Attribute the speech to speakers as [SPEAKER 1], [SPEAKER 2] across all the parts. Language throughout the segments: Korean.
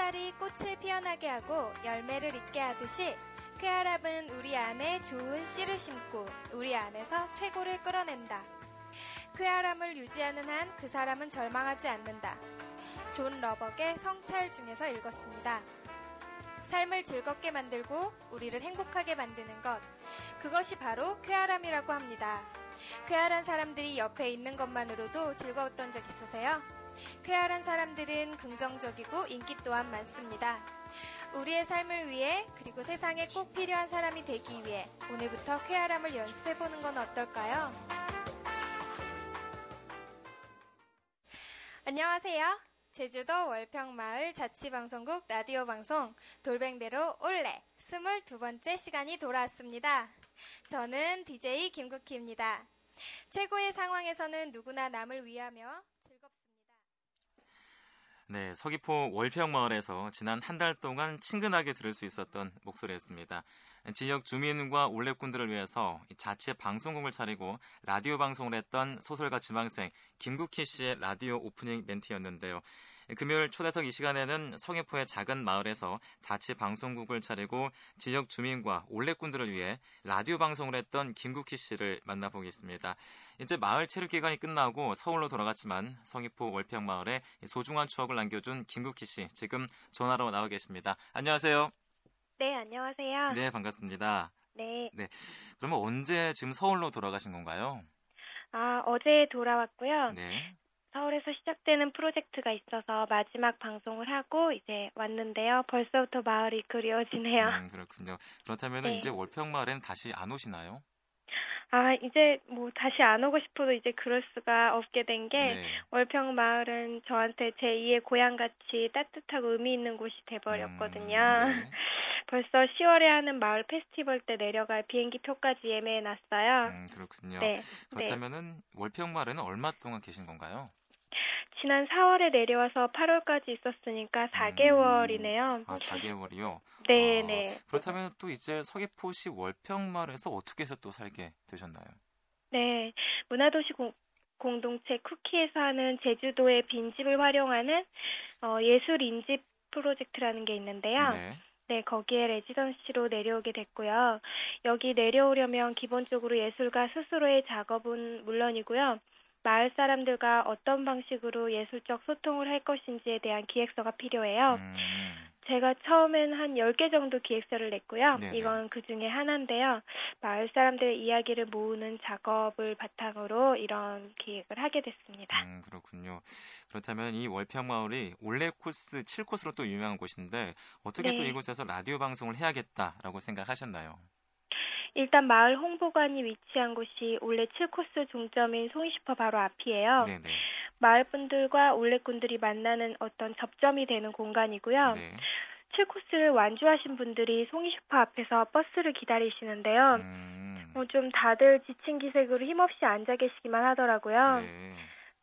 [SPEAKER 1] 햇살이 꽃을 피어나게 하고 열매를 익게 하듯이 쾌활함은 우리 안에 좋은 씨를 심고 우리 안에서 최고를 끌어낸다. 쾌활함을 유지하는 한 그 사람은 절망하지 않는다. 존 러벅의 성찰 중에서 읽었습니다. 삶을 즐겁게 만들고 우리를 행복하게 만드는 것. 그것이 바로 쾌활함이라고 합니다. 쾌활한 사람들이 옆에 있는 것만으로도 즐거웠던 적 있으세요? 쾌활한 사람들은 긍정적이고 인기 또한 많습니다. 우리의 삶을 위해 그리고 세상에 꼭 필요한 사람이 되기 위해 오늘부터 쾌활함을 연습해보는 건 어떨까요? 안녕하세요. 제주도 월평마을 자치방송국 라디오 방송 돌뱅대로 올레 22번째 시간이 돌아왔습니다. 저는 DJ 김국희입니다. 최고의 상황에서는 누구나 남을 위하며.
[SPEAKER 2] 네, 서귀포 월평마을에서 지난 한 달 동안 친근하게 들을 수 있었던 목소리였습니다. 지역 주민과 올레꾼들을 위해서 자체 방송국을 차리고 라디오 방송을 했던 소설가 지망생 김국희 씨의 라디오 오프닝 멘트였는데요. 금요일 초대석 이 시간에는 성해포의 작은 마을에서 자치 방송국을 차리고 지역 주민과 올레꾼들을 위해 라디오 방송을 했던 김국희 씨를 만나보겠습니다. 이제 마을 체육 기간이 끝나고 서울로 돌아갔지만 성해포 월평 마을에 소중한 추억을 남겨준 김국희 씨 지금 전화로 나와 계십니다. 안녕하세요.
[SPEAKER 3] 네, 안녕하세요.
[SPEAKER 2] 네, 반갑습니다.
[SPEAKER 3] 네.
[SPEAKER 2] 네. 그러면 언제 지금 서울로 돌아가신 건가요?
[SPEAKER 3] 아, 어제 돌아왔고요.
[SPEAKER 2] 네.
[SPEAKER 3] 서울에서 시작되는 프로젝트가 있어서 마지막 방송을 하고 이제 왔는데요. 벌써부터 마을이 그리워지네요.
[SPEAKER 2] 음, 그렇군요. 그렇다면
[SPEAKER 3] 네.
[SPEAKER 2] 이제 월평 마을엔 다시 안 오시나요?
[SPEAKER 3] 아, 이제 뭐 다시 안 오고 싶어도 이제 그럴 수가 없게 된게
[SPEAKER 2] 네.
[SPEAKER 3] 월평 마을은 저한테 제 2의 고향 같이 따뜻하고 의미 있는 곳이 돼버렸거든요.
[SPEAKER 2] 음, 네.
[SPEAKER 3] 벌써 10월에 하는 마을 페스티벌 때 내려갈 비행기 표까지 예매해 놨어요.
[SPEAKER 2] 음, 그렇군요.
[SPEAKER 3] 네. 네.
[SPEAKER 2] 그렇다면은 월평 마을에는 얼마 동안 계신 건가요?
[SPEAKER 3] 지난 4월에 내려와서 8월까지 있었으니까 4개월이네요.
[SPEAKER 2] 아, 4개월이요?
[SPEAKER 3] 네,
[SPEAKER 2] 아,
[SPEAKER 3] 네.
[SPEAKER 2] 그렇다면 또 이제 서귀포시 월평마을에서 어떻게 해서 또 살게 되셨나요?
[SPEAKER 3] 네. 문화도시 공, 공동체 쿠키에서 하는 제주도의 빈집을 활용하는 어, 예술 인집 프로젝트라는 게 있는데요.
[SPEAKER 2] 네.
[SPEAKER 3] 네, 거기에 레지던시로 내려오게 됐고요. 여기 내려오려면 기본적으로 예술가 스스로의 작업은 물론이고요. 마을 사람들과 어떤 방식으로 예술적 소통을 할 것인지에 대한 기획서가 필요해요.
[SPEAKER 2] 음,
[SPEAKER 3] 제가 처음엔 한 10개 정도 기획서를 냈고요.
[SPEAKER 2] 네네.
[SPEAKER 3] 이건 그 중에 하나인데요. 마을 사람들의 이야기를 모으는 작업을 바탕으로 이런 기획을 하게 됐습니다.
[SPEAKER 2] 음, 그렇군요. 그렇다면 이 월평마을이 올레 코스 7코스로 또 유명한 곳인데 어떻게 또
[SPEAKER 3] 네.
[SPEAKER 2] 이곳에서 라디오 방송을 해야겠다라고 생각하셨나요?
[SPEAKER 3] 일단 마을 홍보관이 위치한 곳이 올레 7코스 종점인 송이슈퍼 바로 앞이에요.
[SPEAKER 2] 네네.
[SPEAKER 3] 마을 분들과 올레꾼들이 만나는 어떤 접점이 되는 공간이고요.
[SPEAKER 2] 네.
[SPEAKER 3] 7코스를 완주하신 분들이 송이슈퍼 앞에서 버스를 기다리시는데요.
[SPEAKER 2] 음,
[SPEAKER 3] 어, 좀 다들 지친 기색으로 힘없이 앉아 계시기만 하더라고요.
[SPEAKER 2] 네.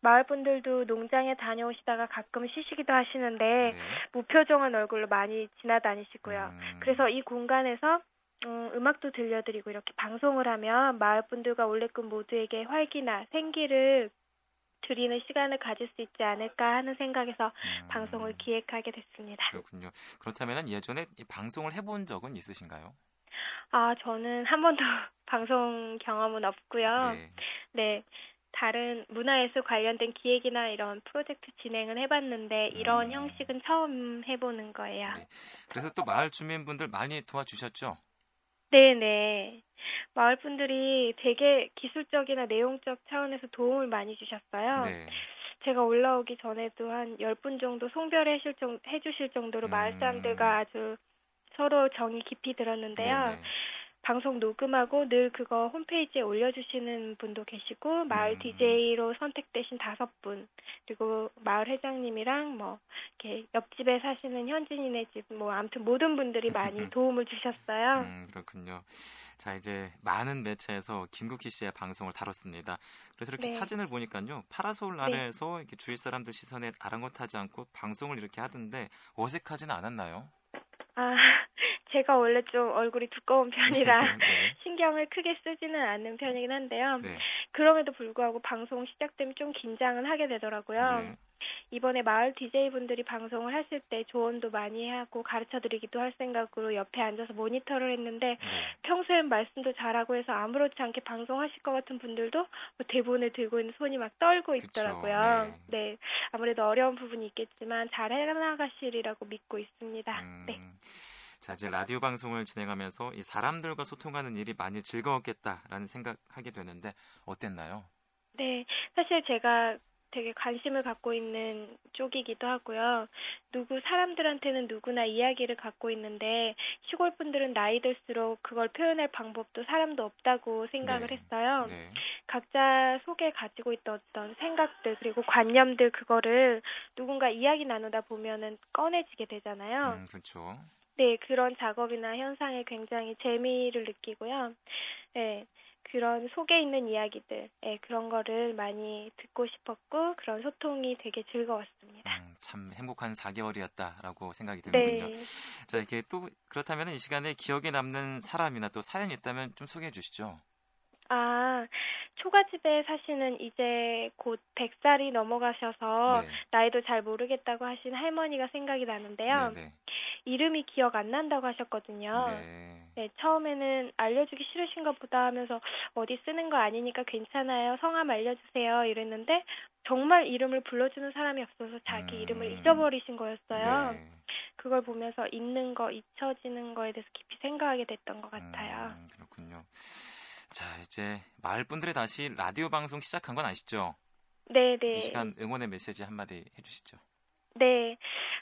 [SPEAKER 3] 마을 분들도 농장에 다녀오시다가 가끔 쉬시기도 하시는데
[SPEAKER 2] 네.
[SPEAKER 3] 무표정한 얼굴로 많이 지나다니시고요.
[SPEAKER 2] 음,
[SPEAKER 3] 그래서 이 공간에서 음, 음악도 들려드리고 이렇게 방송을 하면 마을 분들과 올레꾼 모두에게 활기나 생기를 드리는 시간을 가질 수 있지 않을까 하는 생각에서
[SPEAKER 2] 음,
[SPEAKER 3] 방송을 기획하게 됐습니다.
[SPEAKER 2] 그렇군요. 그렇다면 예전에 이 방송을 해본 적은 있으신가요?
[SPEAKER 3] 아, 저는 한 번도 방송 경험은 없고요.
[SPEAKER 2] 네.
[SPEAKER 3] 네. 다른 문화예술 관련된 기획이나 이런 프로젝트 진행은 해봤는데 이런
[SPEAKER 2] 음.
[SPEAKER 3] 형식은 처음 해보는 거예요.
[SPEAKER 2] 네. 그래서 또 마을 주민분들 많이 도와주셨죠?
[SPEAKER 3] 네네. 마을 분들이 되게 기술적이나 내용적 차원에서 도움을 많이 주셨어요.
[SPEAKER 2] 네.
[SPEAKER 3] 제가 올라오기 전에도 한 10분 정도 송별해 정, 해주실 정도로 마을
[SPEAKER 2] 음.
[SPEAKER 3] 사람들과 아주 서로 정이 깊이 들었는데요.
[SPEAKER 2] 네네.
[SPEAKER 3] 방송 녹음하고 늘 그거 홈페이지에 올려주시는 분도 계시고 마을
[SPEAKER 2] 음.
[SPEAKER 3] DJ로 선택되신 다섯 분 그리고 마을 회장님이랑 뭐 이렇게 옆집에 사시는 현진이네 집 뭐 아무튼 모든 분들이 많이 도움을 주셨어요.
[SPEAKER 2] 음, 그렇군요. 자, 이제 많은 매체에서 김국희 씨의 방송을 다뤘습니다. 그래서 이렇게
[SPEAKER 3] 네.
[SPEAKER 2] 사진을 보니까요. 파라솔 아래에서 이렇게 주위 사람들 시선에 아랑곳하지 않고 방송을 이렇게 하던데 어색하지는 않았나요?
[SPEAKER 3] 아 제가 원래 좀 얼굴이 두꺼운 편이라
[SPEAKER 2] 네.
[SPEAKER 3] 신경을 크게 쓰지는 않는 편이긴 한데요.
[SPEAKER 2] 네.
[SPEAKER 3] 그럼에도 불구하고 방송 시작되면 좀 긴장은 하게 되더라고요.
[SPEAKER 2] 네.
[SPEAKER 3] 이번에 마을 DJ분들이 방송을 하실 때 조언도 많이 하고 가르쳐 드리기도 할 생각으로 옆에 앉아서 모니터를 했는데
[SPEAKER 2] 네.
[SPEAKER 3] 평소엔 말씀도 잘하고 해서 아무렇지 않게 방송하실 것 같은 분들도 뭐 대본을 들고 있는 손이 막 떨고 있더라고요. 네. 아무래도 어려운 부분이 있겠지만 잘 해나가시리라고 믿고 있습니다.
[SPEAKER 2] 음,
[SPEAKER 3] 네.
[SPEAKER 2] 자, 이제 라디오 방송을 진행하면서 이 사람들과 소통하는 일이 많이 즐거웠겠다라는 생각하게 되는데 어땠나요?
[SPEAKER 3] 네. 사실 제가 되게 관심을 갖고 있는 쪽이기도 하고요. 누구 사람들한테는 누구나 이야기를 갖고 있는데 시골 분들은 나이 들수록 그걸 표현할 방법도 사람도 없다고 생각을
[SPEAKER 2] 네.
[SPEAKER 3] 했어요.
[SPEAKER 2] 네.
[SPEAKER 3] 각자 속에 가지고 있던 어떤 생각들 그리고 관념들 그거를 누군가 이야기 나누다 보면은 꺼내지게 되잖아요.
[SPEAKER 2] 음, 그렇죠.
[SPEAKER 3] 네, 그런 작업이나 현상에 굉장히 재미를 느끼고요. 네, 그런 속에 있는 이야기들, 네, 그런 거를 많이 듣고 싶었고, 그런 소통이 되게 즐거웠습니다.
[SPEAKER 2] 음, 참 행복한 4개월이었다라고 생각이 드는군요.
[SPEAKER 3] 네.
[SPEAKER 2] 자, 이렇게 또 그렇다면 이 시간에 기억에 남는 사람이나 또 사연이 있다면 좀 소개해 주시죠.
[SPEAKER 3] 아, 초가집에 사시는 이제 곧 100살이 넘어가셔서
[SPEAKER 2] 네.
[SPEAKER 3] 나이도 잘 모르겠다고 하신 할머니가 생각이 나는데요.
[SPEAKER 2] 네,
[SPEAKER 3] 이름이 기억 안 난다고 하셨거든요.
[SPEAKER 2] 네.
[SPEAKER 3] 네, 처음에는 알려주기 싫으신가 보다 하면서 어디 쓰는 거 아니니까 괜찮아요. 성함 알려주세요. 이랬는데 정말 이름을 불러주는 사람이 없어서 자기
[SPEAKER 2] 음.
[SPEAKER 3] 이름을 잊어버리신 거였어요.
[SPEAKER 2] 네.
[SPEAKER 3] 그걸 보면서 잊는 거, 잊혀지는 거에 대해서 깊이 생각하게 됐던 것 같아요.
[SPEAKER 2] 음, 그렇군요. 자, 이제 마을 분들이 다시 라디오 방송 시작한 건 아시죠?
[SPEAKER 3] 네, 네.
[SPEAKER 2] 이 시간 응원의 메시지 한마디 해주시죠.
[SPEAKER 3] 네.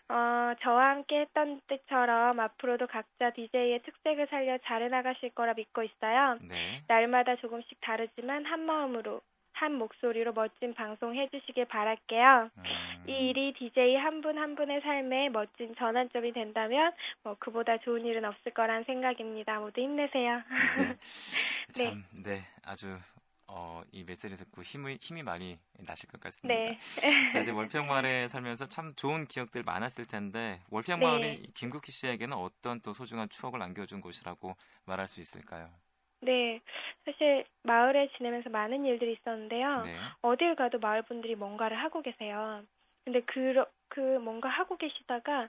[SPEAKER 3] 어, 저와 함께 했던 때처럼 앞으로도 각자 DJ의 특색을 살려 잘해나가실 거라 믿고 있어요.
[SPEAKER 2] 네.
[SPEAKER 3] 날마다 조금씩 다르지만 한 마음으로, 한 목소리로 멋진 방송 해주시길 바랄게요.
[SPEAKER 2] 음,
[SPEAKER 3] 이 일이 DJ 한 분 한 분의 삶에 멋진 전환점이 된다면 뭐 그보다 좋은 일은 없을 거란 생각입니다. 모두 힘내세요.
[SPEAKER 2] 네. 참, 네. 아주 어, 이 메시지 듣고 힘이 힘이 많이 나실 것 같습니다.
[SPEAKER 3] 네.
[SPEAKER 2] 자, 이제 월평마을에 살면서 참 좋은 기억들 많았을 텐데 월평마을이
[SPEAKER 3] 네.
[SPEAKER 2] 김국희 씨에게는 어떤 또 소중한 추억을 남겨준 곳이라고 말할 수 있을까요?
[SPEAKER 3] 네. 사실 마을에 지내면서 많은 일들이 있었는데요.
[SPEAKER 2] 네.
[SPEAKER 3] 어딜 가도 마을 분들이 뭔가를 하고 계세요. 근데 그, 그 뭔가 하고 계시다가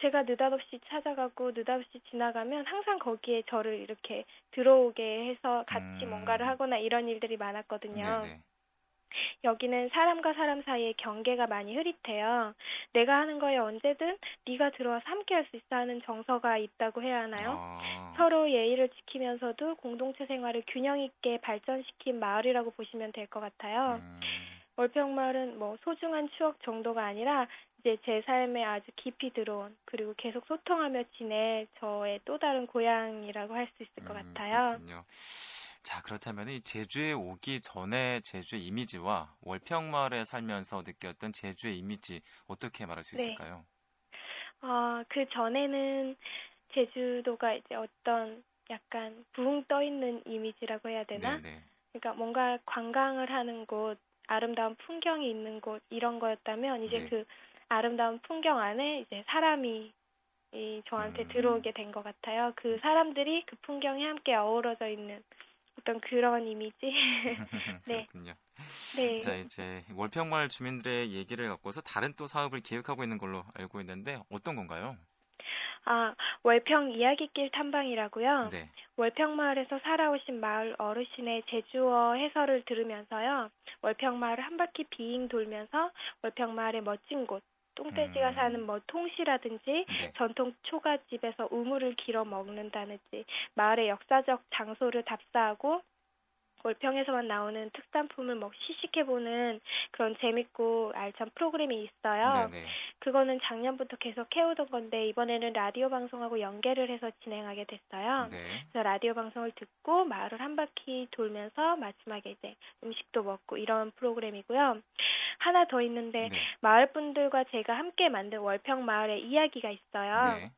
[SPEAKER 3] 제가 느닷없이 찾아가고 느닷없이 지나가면 항상 거기에 저를 이렇게 들어오게 해서 같이
[SPEAKER 2] 음.
[SPEAKER 3] 뭔가를 하거나 이런 일들이 많았거든요.
[SPEAKER 2] 네, 네.
[SPEAKER 3] 여기는 사람과 사람 사이의 경계가 많이 흐릿해요. 내가 하는 거에 언제든 네가 들어와서 함께 할 수 있어 하는 정서가 있다고 해야 하나요?
[SPEAKER 2] 어,
[SPEAKER 3] 서로 예의를 지키면서도 공동체 생활을 균형 있게 발전시킨 마을이라고 보시면 될 것 같아요.
[SPEAKER 2] 음,
[SPEAKER 3] 월평마을은 뭐 소중한 추억 정도가 아니라 이제 제 삶에 아주 깊이 들어온 그리고 계속 소통하며 지낼 저의 또 다른 고향이라고 할 수 있을 것
[SPEAKER 2] 음,
[SPEAKER 3] 같아요.
[SPEAKER 2] 그렇군요. 자, 그렇다면 이 제주에 오기 전에 제주의 이미지와 월평마을에 살면서 느꼈던 제주의 이미지 어떻게 말할 수
[SPEAKER 3] 네.
[SPEAKER 2] 있을까요?
[SPEAKER 3] 아, 그 전에는 제주도가 이제 어떤 약간 붕떠 있는 이미지라고 해야 되나?
[SPEAKER 2] 네, 네.
[SPEAKER 3] 그러니까 뭔가 관광을 하는 곳, 아름다운 풍경이 있는 곳 이런 거였다면 이제
[SPEAKER 2] 네.
[SPEAKER 3] 그 아름다운 풍경 안에 이제 사람이 이 저한테
[SPEAKER 2] 음.
[SPEAKER 3] 들어오게 된 것 같아요. 그 사람들이 그 풍경에 함께 어우러져 있는 어떤 그런 이미지. 네.
[SPEAKER 2] 그렇군요.
[SPEAKER 3] 네.
[SPEAKER 2] 자, 이제 월평마을 주민들의 얘기를 갖고서 다른 또 사업을 계획하고 있는 걸로 알고 있는데 어떤 건가요?
[SPEAKER 3] 아, 월평 이야기길 탐방이라고요.
[SPEAKER 2] 네.
[SPEAKER 3] 월평마을에서 살아오신 마을 어르신의 제주어 해설을 들으면서요. 월평마을을 한 바퀴 비잉 돌면서 월평마을의 멋진 곳, 똥돼지가
[SPEAKER 2] 음.
[SPEAKER 3] 사는 뭐 통시라든지
[SPEAKER 2] 네.
[SPEAKER 3] 전통 초가집에서 우물을 길어 먹는다든지 마을의 역사적 장소를 답사하고 월평에서만 나오는 특산품을 뭐 시식해보는 그런 재밌고 알찬 프로그램이 있어요.
[SPEAKER 2] 네, 네.
[SPEAKER 3] 그거는 작년부터 계속 해오던 건데 이번에는 라디오 방송하고 연계를 해서 진행하게 됐어요.
[SPEAKER 2] 네.
[SPEAKER 3] 그래서 라디오 방송을 듣고 마을을 한 바퀴 돌면서 마지막에 이제 음식도 먹고 이런 프로그램이고요. 하나 더 있는데
[SPEAKER 2] 네.
[SPEAKER 3] 마을 분들과 제가 함께 만든 월평 마을의 이야기가 있어요.
[SPEAKER 2] 네.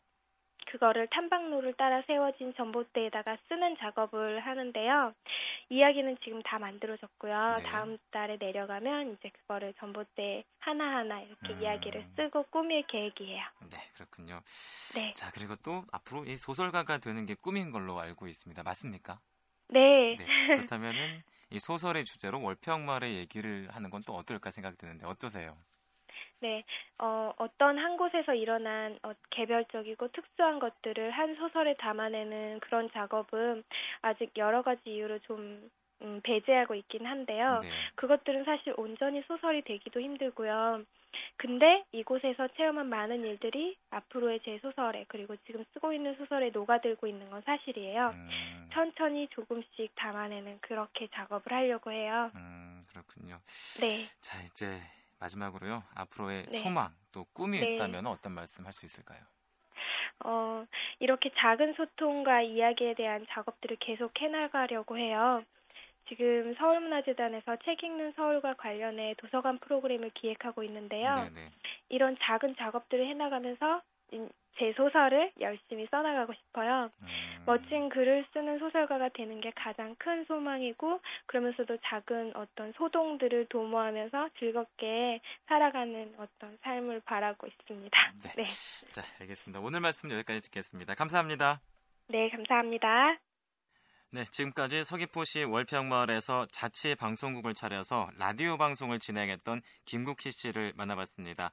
[SPEAKER 3] 그거를 탐방로를 따라 세워진 전봇대에다가 쓰는 작업을 하는데요. 이야기는 지금 다 만들어졌고요.
[SPEAKER 2] 네.
[SPEAKER 3] 다음 달에 내려가면 이제 그거를 전봇대 하나하나 이렇게
[SPEAKER 2] 음.
[SPEAKER 3] 이야기를 쓰고 꾸밀 계획이에요.
[SPEAKER 2] 네, 그렇군요.
[SPEAKER 3] 네.
[SPEAKER 2] 자, 그리고 또 앞으로 이 소설가가 되는 게 꿈인 걸로 알고 있습니다. 맞습니까?
[SPEAKER 3] 네.
[SPEAKER 2] 네. 그렇다면은 이 소설의 주제로 월평마을의 얘기를 하는 건 또 어떨까 생각이 드는데 어떠세요?
[SPEAKER 3] 네, 어, 어떤 한 곳에서 일어난 어, 개별적이고 특수한 것들을 한 소설에 담아내는 그런 작업은 아직 여러 가지 이유로 좀 음, 배제하고 있긴 한데요.
[SPEAKER 2] 네.
[SPEAKER 3] 그것들은 사실 온전히 소설이 되기도 힘들고요. 근데 이곳에서 체험한 많은 일들이 앞으로의 제 소설에 그리고 지금 쓰고 있는 소설에 녹아들고 있는 건 사실이에요.
[SPEAKER 2] 음,
[SPEAKER 3] 천천히 조금씩 담아내는 그렇게 작업을 하려고 해요.
[SPEAKER 2] 음, 그렇군요.
[SPEAKER 3] 네.
[SPEAKER 2] 자, 이제 마지막으로요. 앞으로의
[SPEAKER 3] 네.
[SPEAKER 2] 소망 또 꿈이
[SPEAKER 3] 네.
[SPEAKER 2] 있다면 어떤 말씀 할 수 있을까요?
[SPEAKER 3] 어, 이렇게 작은 소통과 이야기에 대한 작업들을 계속 해나가려고 해요. 지금 서울문화재단에서 책 읽는 서울과 관련해 도서관 프로그램을 기획하고 있는데요.
[SPEAKER 2] 네, 네.
[SPEAKER 3] 이런 작은 작업들을 해나가면서 인- 제 소설을 열심히 써나가고 싶어요.
[SPEAKER 2] 음,
[SPEAKER 3] 멋진 글을 쓰는 소설가가 되는 게 가장 큰 소망이고 그러면서도 작은 어떤 소동들을 도모하면서 즐겁게 살아가는 어떤 삶을 바라고 있습니다.
[SPEAKER 2] 네.
[SPEAKER 3] 네.
[SPEAKER 2] 자, 알겠습니다. 오늘 말씀 여기까지 듣겠습니다. 감사합니다.
[SPEAKER 3] 네, 감사합니다.
[SPEAKER 2] 네, 지금까지 서귀포시 월평마을에서 자치 방송국을 차려서 라디오 방송을 진행했던 김국희 씨를 만나봤습니다.